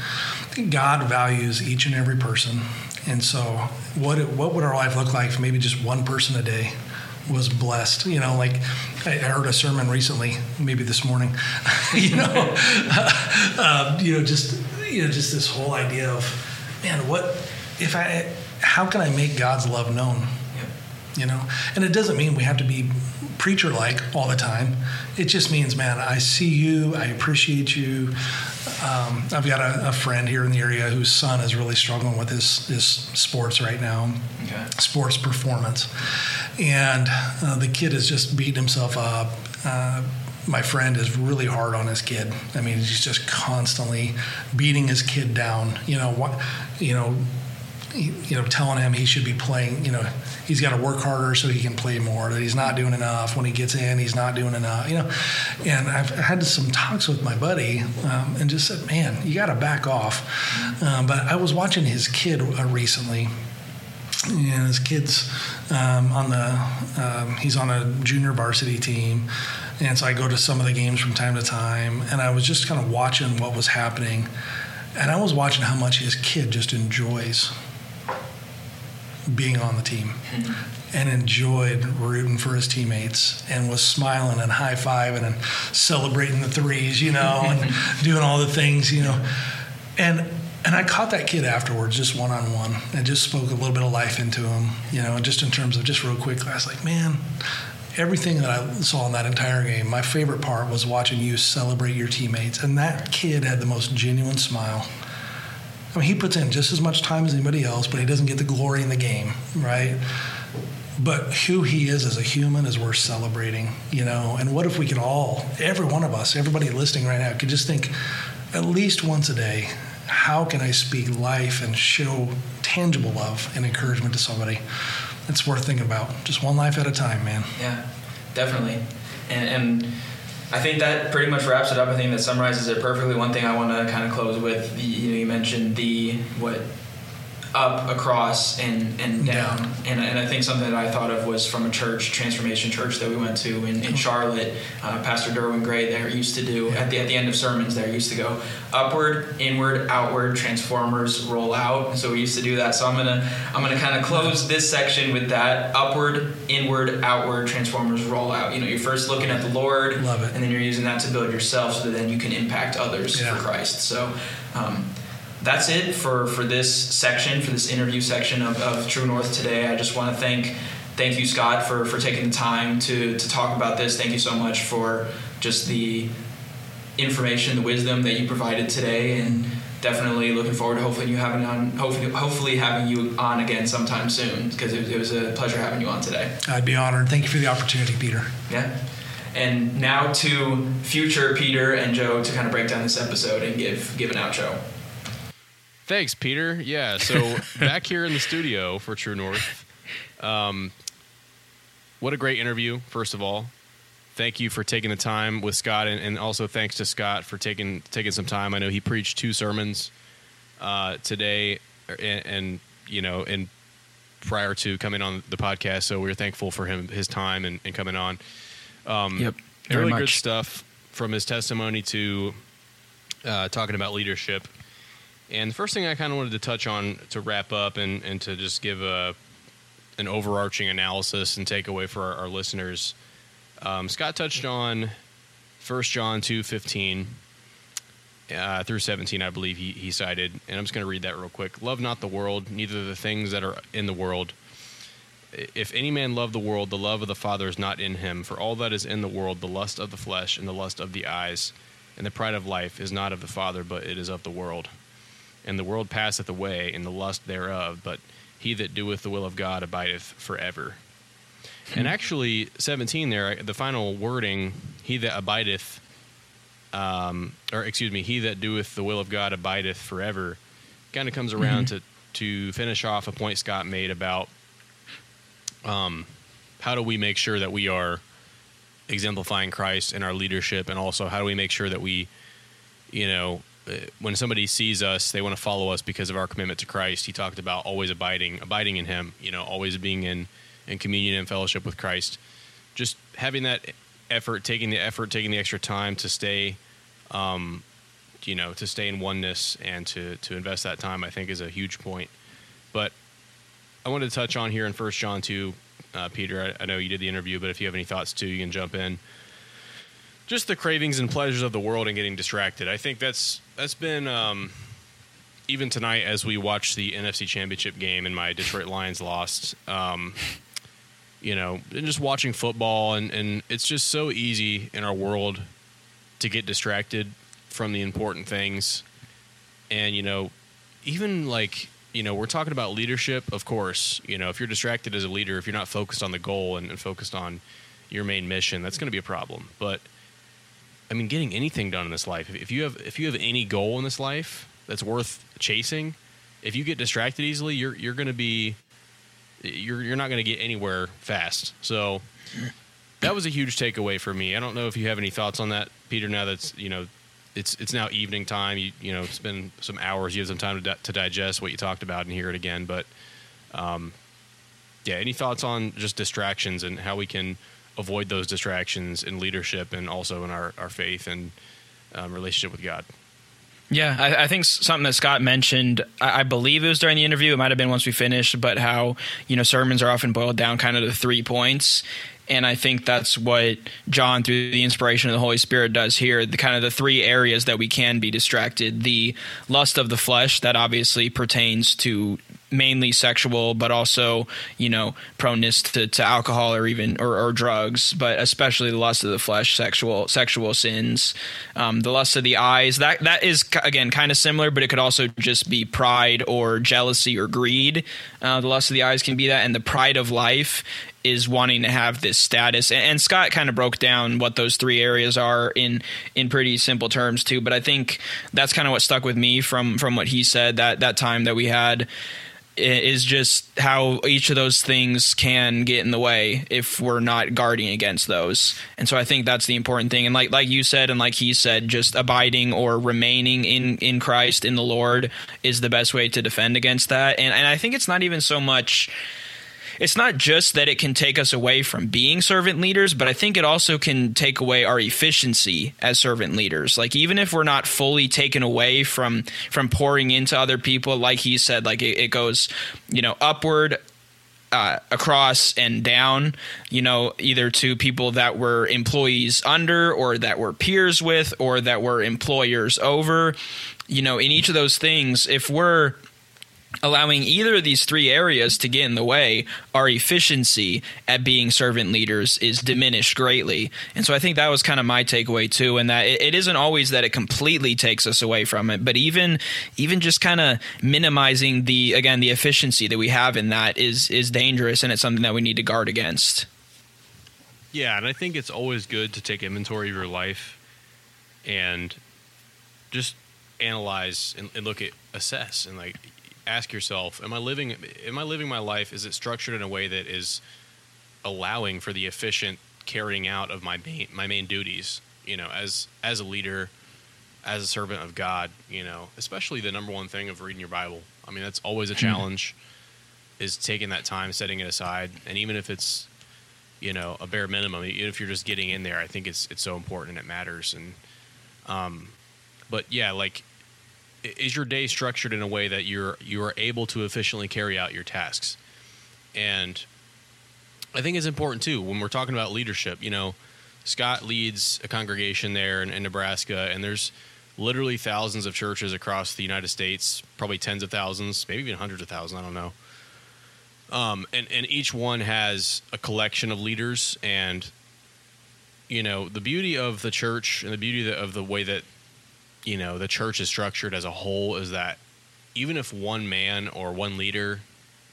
God values each and every person, and so what what would our life look like if maybe just one person a day was blessed? You know, like I heard a sermon recently, maybe this morning. (laughs) you know, uh, (laughs) you know, just you know, just this whole idea of, man, what if I? How can I make God's love known? You know and it doesn't mean we have to be preacher like all the time it just means man i see you i appreciate you um, i've got a, a friend here in the area whose son is really struggling with his, his sports right now Okay. sports performance and uh, the kid has just beating himself up uh, my friend is really hard on his kid. I mean, he's just constantly beating his kid down. You know what? You know, you know, telling him he should be playing. You know, he's got to work harder so he can play more. That he's not doing enough. When he gets in, he's not doing enough. You know, and I've had some talks with my buddy um, and just said, "Man, you got to back off." Um, but I was watching his kid uh, recently, and his kid's um, on the um, he's on a junior varsity team and so i go to some of the games from time to time and i was just kind of watching what was happening and i was watching how much his kid just enjoys being on the team and enjoyed rooting for his teammates and was smiling and high-fiving and celebrating the threes you know and (laughs) doing all the things you know and and I caught that kid afterwards, just one on one, and just spoke a little bit of life into him, you know, just in terms of just real quick. I was like, man, everything that I saw in that entire game, my favorite part was watching you celebrate your teammates. And that kid had the most genuine smile. I mean, he puts in just as much time as anybody else, but he doesn't get the glory in the game, right? But who he is as a human is worth celebrating, you know. And what if we could all, every one of us, everybody listening right now, could just think at least once a day, how can I speak life and show tangible love and encouragement to somebody? It's worth thinking about. Just one life at a time, man. Yeah, definitely. And, and I think that pretty much wraps it up. I think that summarizes it perfectly. One thing I want to kind of close with, the, you know, you mentioned the what up, across, and, and down. down. And, and I think something that I thought of was from a church, Transformation Church, that we went to in, in Charlotte. Uh, Pastor Derwin Gray there used to do, at the, at the end of sermons, there used to go upward, inward, outward, transformers, roll out. So we used to do that. So I'm going to I'm gonna kind of close this section with that upward, inward, outward, transformers, roll out. You know, you're first looking at the Lord, Love it. and then you're using that to build yourself so that then you can impact others yeah. for Christ. So, um, that's it for, for this section, for this interview section of, of True North today. I just want to thank thank you, Scott, for, for taking the time to, to talk about this. Thank you so much for just the information, the wisdom that you provided today, and definitely looking forward to hopefully you having on hopefully hopefully having you on again sometime soon because it, it was a pleasure having you on today. I'd be honored. Thank you for the opportunity, Peter. Yeah. And now to future Peter and Joe to kind of break down this episode and give give an outro. Thanks, Peter. Yeah, so (laughs) back here in the studio for True North. Um, what a great interview, first of all. Thank you for taking the time with Scott, and, and also thanks to Scott for taking taking some time. I know he preached two sermons uh, today, and, and, you know, and prior to coming on the podcast, so we are thankful for him his time and, and coming on. Um, yep, really much. good stuff from his testimony to uh, talking about leadership and the first thing I kind of wanted to touch on to wrap up and, and to just give a an overarching analysis and takeaway for our, our listeners. Um, Scott touched on 1 John 2 15 uh, through 17, I believe he, he cited. And I'm just going to read that real quick. Love not the world, neither the things that are in the world. If any man love the world, the love of the Father is not in him. For all that is in the world, the lust of the flesh and the lust of the eyes and the pride of life is not of the Father, but it is of the world and the world passeth away, in the lust thereof, but he that doeth the will of God abideth forever. and hmm. actually, 17 there, the final wording, he that abideth, um, or excuse me, he that doeth the will of God abideth forever, kind of comes around mm-hmm. to, to finish off a point Scott made about um, how do we make sure that we are exemplifying Christ in our leadership, and also how do we make sure that we, you know, when somebody sees us, they want to follow us because of our commitment to Christ. He talked about always abiding, abiding in Him. You know, always being in in communion and fellowship with Christ. Just having that effort, taking the effort, taking the extra time to stay, um, you know, to stay in oneness and to to invest that time, I think is a huge point. But I wanted to touch on here in First John two, uh, Peter. I, I know you did the interview, but if you have any thoughts too, you can jump in just the cravings and pleasures of the world and getting distracted. I think that's that's been um, even tonight as we watch the NFC Championship game and my Detroit Lions lost. Um, you know, and just watching football and, and it's just so easy in our world to get distracted from the important things. And you know, even like you know, we're talking about leadership, of course. You know, if you're distracted as a leader, if you're not focused on the goal and, and focused on your main mission, that's going to be a problem. But I mean, getting anything done in this life. If you have if you have any goal in this life that's worth chasing, if you get distracted easily, you're you're going to be you're you're not going to get anywhere fast. So that was a huge takeaway for me. I don't know if you have any thoughts on that, Peter. Now that's you know it's it's now evening time. You you know spend some hours, you have some time to, di- to digest what you talked about and hear it again. But um, yeah, any thoughts on just distractions and how we can avoid those distractions in leadership and also in our, our faith and um, relationship with God. Yeah, I, I, think something that Scott mentioned, I, I, believe it was during the interview, it might have been once we finished, but how, you know, sermons are often boiled down kind of to three points. and I think that's what John, through the inspiration of the Holy Spirit, does here. The kind of the three areas that we can be distracted: the lust of the flesh, that obviously pertains to mainly sexual, but also you know proneness to, to alcohol or even or, or, drugs, but especially the lust of the flesh, sexual sexual sins, um, the lust of the eyes. That that is again kind of similar, but it could also just be pride or jealousy or greed. Uh, the lust of the eyes can be that, and the pride of life is wanting to have this status. And, and Scott kind of broke down what those three areas are in in pretty simple terms too. But I think that's kind of what stuck with me from from what he said that that time that we had is just how each of those things can get in the way if we're not guarding against those. And so I think that's the important thing. And like like you said and like he said, just abiding or remaining in in Christ in the Lord is the best way to defend against that. And and I think it's not even so much it's not just that it can take us away from being servant leaders, but I think it also can take away our efficiency as servant leaders. Like even if we're not fully taken away from from pouring into other people, like he said, like it, it goes, you know, upward, uh, across and down, you know, either to people that were employees under or that were peers with or that were employers over. You know, in each of those things, if we're allowing either of these three areas to get in the way, our efficiency at being servant leaders is diminished greatly. And so I think that was kind of my takeaway too, and that it, it isn't always that it completely takes us away from it, but even even just kind of minimizing the again the efficiency that we have in that is is dangerous, and it's something that we need to guard against. Yeah, and I think it's always good to take inventory of your life and just analyze and, and look at assess and like ask yourself, am I living am I living my life is it structured in a way that is allowing for the efficient carrying out of my main, my main duties, you know, as as a leader, as a servant of God, you know, especially the number one thing of reading your Bible. I mean, that's always a hmm. challenge is taking that time, setting it aside, and even if it's you know a bare minimum, even if you're just getting in there, I think it's it's so important and it matters. And um, but yeah, like is your day structured in a way that you're you are able to efficiently carry out your tasks? And i think it's important too when we're talking about leadership you know scott leads a congregation there in, in nebraska and there's literally thousands of churches across the united states probably tens of thousands maybe even hundreds of thousands i don't know. Um, and, and each one has a collection of leaders and you know the beauty of the church and the beauty of the way that you know the church is structured as a whole is that even if one man or one leader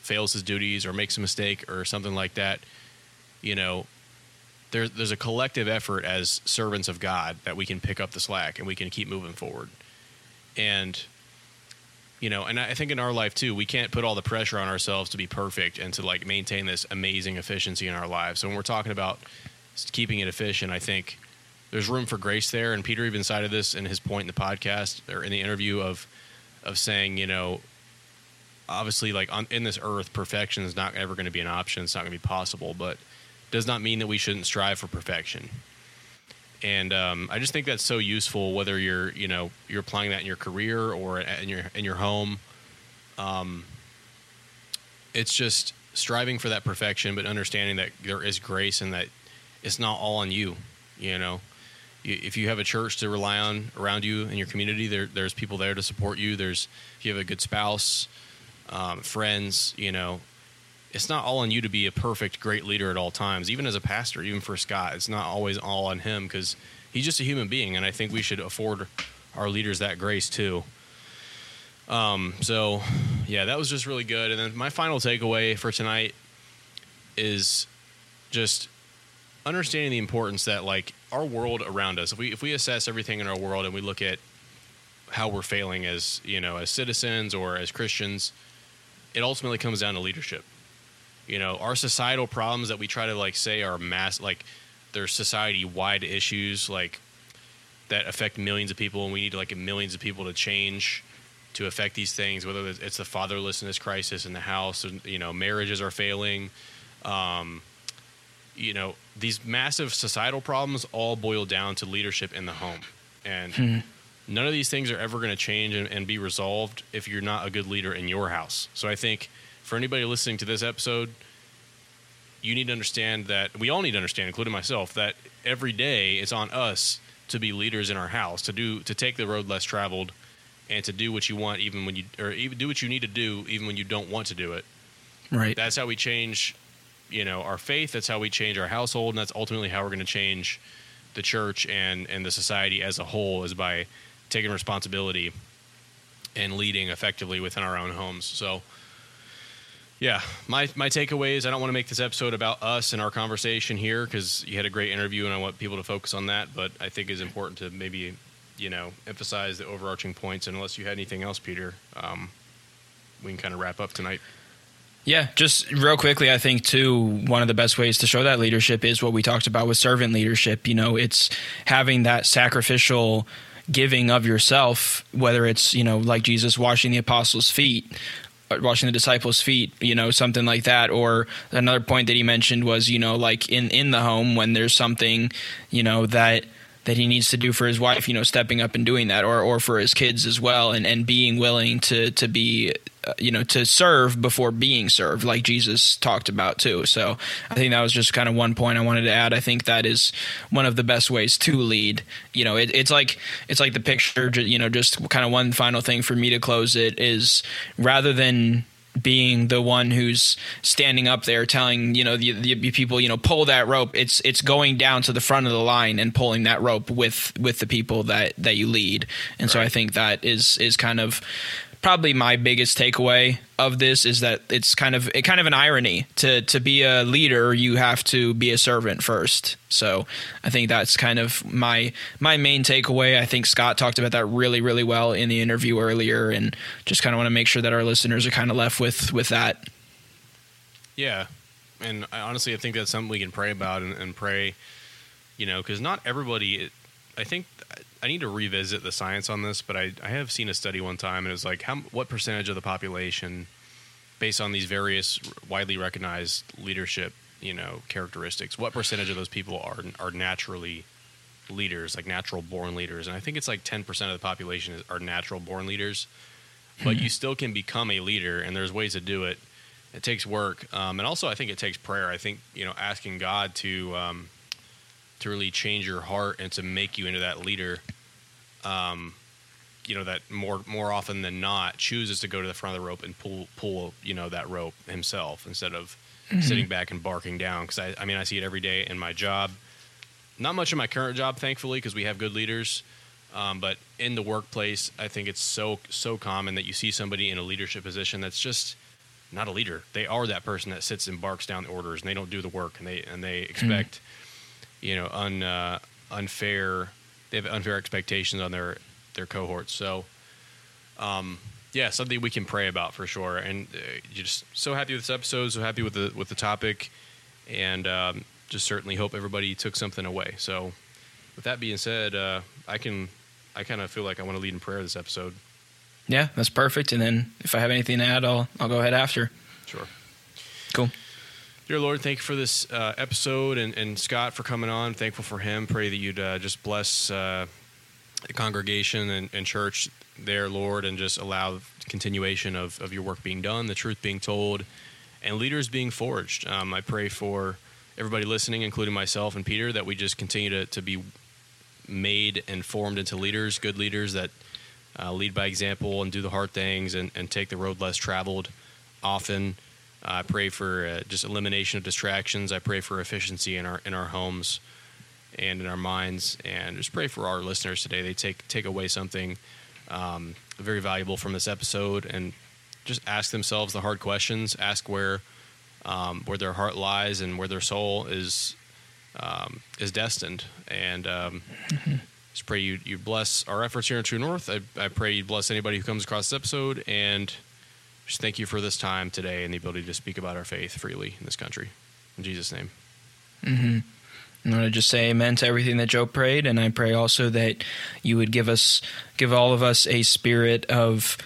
fails his duties or makes a mistake or something like that, you know, there's there's a collective effort as servants of God that we can pick up the slack and we can keep moving forward. And you know, and I think in our life too, we can't put all the pressure on ourselves to be perfect and to like maintain this amazing efficiency in our lives. So when we're talking about keeping it efficient, I think there's room for grace there. And Peter even cited this in his point in the podcast or in the interview of of saying, you know, obviously, like on, in this earth, perfection is not ever going to be an option. It's not going to be possible, but does not mean that we shouldn't strive for perfection. And um, I just think that's so useful, whether you're you know you're applying that in your career or in your in your home. Um, it's just striving for that perfection, but understanding that there is grace and that it's not all on you. You know, if you have a church to rely on around you in your community, there, there's people there to support you. There's if you have a good spouse, um, friends, you know, it's not all on you to be a perfect, great leader at all times. Even as a pastor, even for Scott, it's not always all on him because he's just a human being, and I think we should afford our leaders that grace too. Um, so, yeah, that was just really good. And then my final takeaway for tonight is just understanding the importance that like our world around us if we if we assess everything in our world and we look at how we're failing as you know as citizens or as christians it ultimately comes down to leadership. You know our societal problems that we try to like say are mass like they're society wide issues like that affect millions of people and we need like millions of people to change to affect these things whether it's the fatherlessness crisis in the house and you know marriages are failing um, you know, these massive societal problems all boil down to leadership in the home. And hmm. none of these things are ever going to change and, and, be resolved if you're not a good leader in your house. So I think for anybody listening to this episode, you need to understand that we all need to understand, including myself, that every day it's on us to be leaders in our house, to do to take the road less traveled, and to do what you want, even when you or even do what you need to do, even when you don't want to do it. Right. That's how we change, you know, our faith. That's how we change our household, and that's ultimately how we're going to change the church and and the society as a whole is by taking responsibility and leading effectively within our own homes. So. Yeah, my my takeaway is I don't want to make this episode about us and our conversation here because you had a great interview and I want people to focus on that. But I think it's important to maybe you know emphasize the overarching points. And unless you had anything else, Peter, um, we can kind of wrap up tonight. Yeah, just real quickly, I think too, one of the best ways to show that leadership is what we talked about with servant leadership. You know, it's having that sacrificial giving of yourself, whether it's, you know, like Jesus washing the apostles' feet, uh, washing the disciples' feet, you know, something like that. Or another point that he mentioned was, you know, like in, in the home when there's something, you know, that that he needs to do for his wife, you know, stepping up and doing that, or or for his kids as well, and and being willing to to be, Uh, you know, to serve before being served, like Jesus talked about too. So I think that was just kind of one point I wanted to add. I think that is one of the best ways to lead. You know, it, it's like it's like the picture. You know, just kind of one final thing for me to close it is rather than being the one who's standing up there telling you know the, the, people you know pull that rope it's it's going down to the front of the line and pulling that rope with with the people that that you lead and right. so i think that is is kind of probably my biggest takeaway of this is that it's kind of it kind of an irony to to be a leader you have to be a servant first. So i think that's kind of my my main takeaway. I think scott talked about that really really well in the interview earlier and just kind of want to make sure that our listeners are kind of left with with that. Yeah. And I, honestly i think that's something we can pray about and, and pray you know because not everybody i think I need to revisit the science on this, but I, I have seen a study one time, and it was like, how what percentage of the population, based on these various widely recognized leadership, you know, characteristics, what percentage of those people are are naturally leaders, like natural born leaders? And I think it's like ten percent of the population are natural born leaders, but you still can become a leader, and there's ways to do it. It takes work, um, and also I think it takes prayer. I think you know, asking God to um, to really change your heart and to make you into that leader. Um, you know that more more often than not chooses to go to the front of the rope and pull pull you know that rope himself instead of mm-hmm. sitting back and barking down. Because I, I mean I see it every day in my job. Not much in my current job, thankfully, because we have good leaders. Um, but in the workplace, I think it's so so common that you see somebody in a leadership position that's just not a leader. They are that person that sits and barks down the orders, and they don't do the work, and they and they mm-hmm. expect. Mm-hmm you know un, uh, unfair they have unfair expectations on their their cohorts. So um, yeah something we can pray about for sure. And uh, just so happy with this episode so happy with the with the topic. And um, just certainly hope everybody took something away. So with that being said uh, i can i kind of feel like i want to lead in prayer this episode. Yeah that's perfect. And then if i have anything to add i'll i'll go ahead after. Sure. Cool Dear Lord, thank you for this uh, episode and, and, Scott for coming on. Thankful for him. Pray that you'd uh, just bless uh, the congregation and, and, church there, Lord, and just allow continuation of, of your work being done, the truth being told, and leaders being forged. Um, I pray for everybody listening, including myself and Peter, that we just continue to, to be made and formed into leaders, good leaders that uh, lead by example and do the hard things and, and take the road less traveled often I pray for uh, just elimination of distractions. I pray for efficiency in our in our homes and in our minds, and just pray for our listeners today. They take take away something um, very valuable from this episode, and just ask themselves the hard questions. Ask where um, where their heart lies and where their soul is um, is destined. And mm-hmm. just pray you you bless our efforts here in True North. I, I pray you bless anybody who comes across this episode and just thank you for this time today and the ability to speak about our faith freely in this country. In Jesus' name. Mm-hmm. I want to just say amen to everything that Joe prayed, and I pray also that you would give us, give all of us a spirit of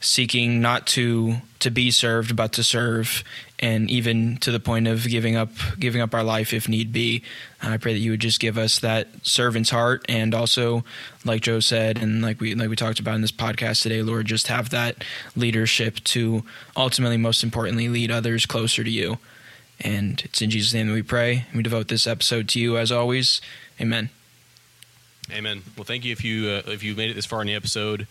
seeking not to to be served but to serve and even to the point of giving up giving up our life if need be i pray that you would just give us that servant's heart and also like joe said and like we like we talked about in this podcast today lord just have that leadership to ultimately most importantly lead others closer to you And it's in Jesus' name that we pray. We devote this episode to you as always. Amen. Amen. Well, thank you if you uh, if you made it this far in the episode.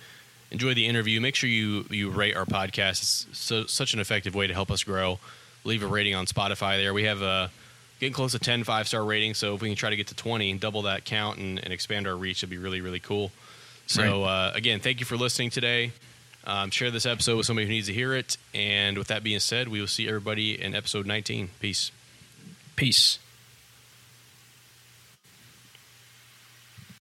Enjoy the interview. Make sure you you rate our podcast. It's so, such an effective way to help us grow. Leave a rating on Spotify. There we have a getting close to 10 five star ratings. So if we can try to get to 20 and double that count and, and expand our reach, it'd be really really cool. So uh, again, thank you for listening today. Um, share this episode with somebody who needs to hear it. And with that being said, we will see everybody in episode 19. Peace. Peace.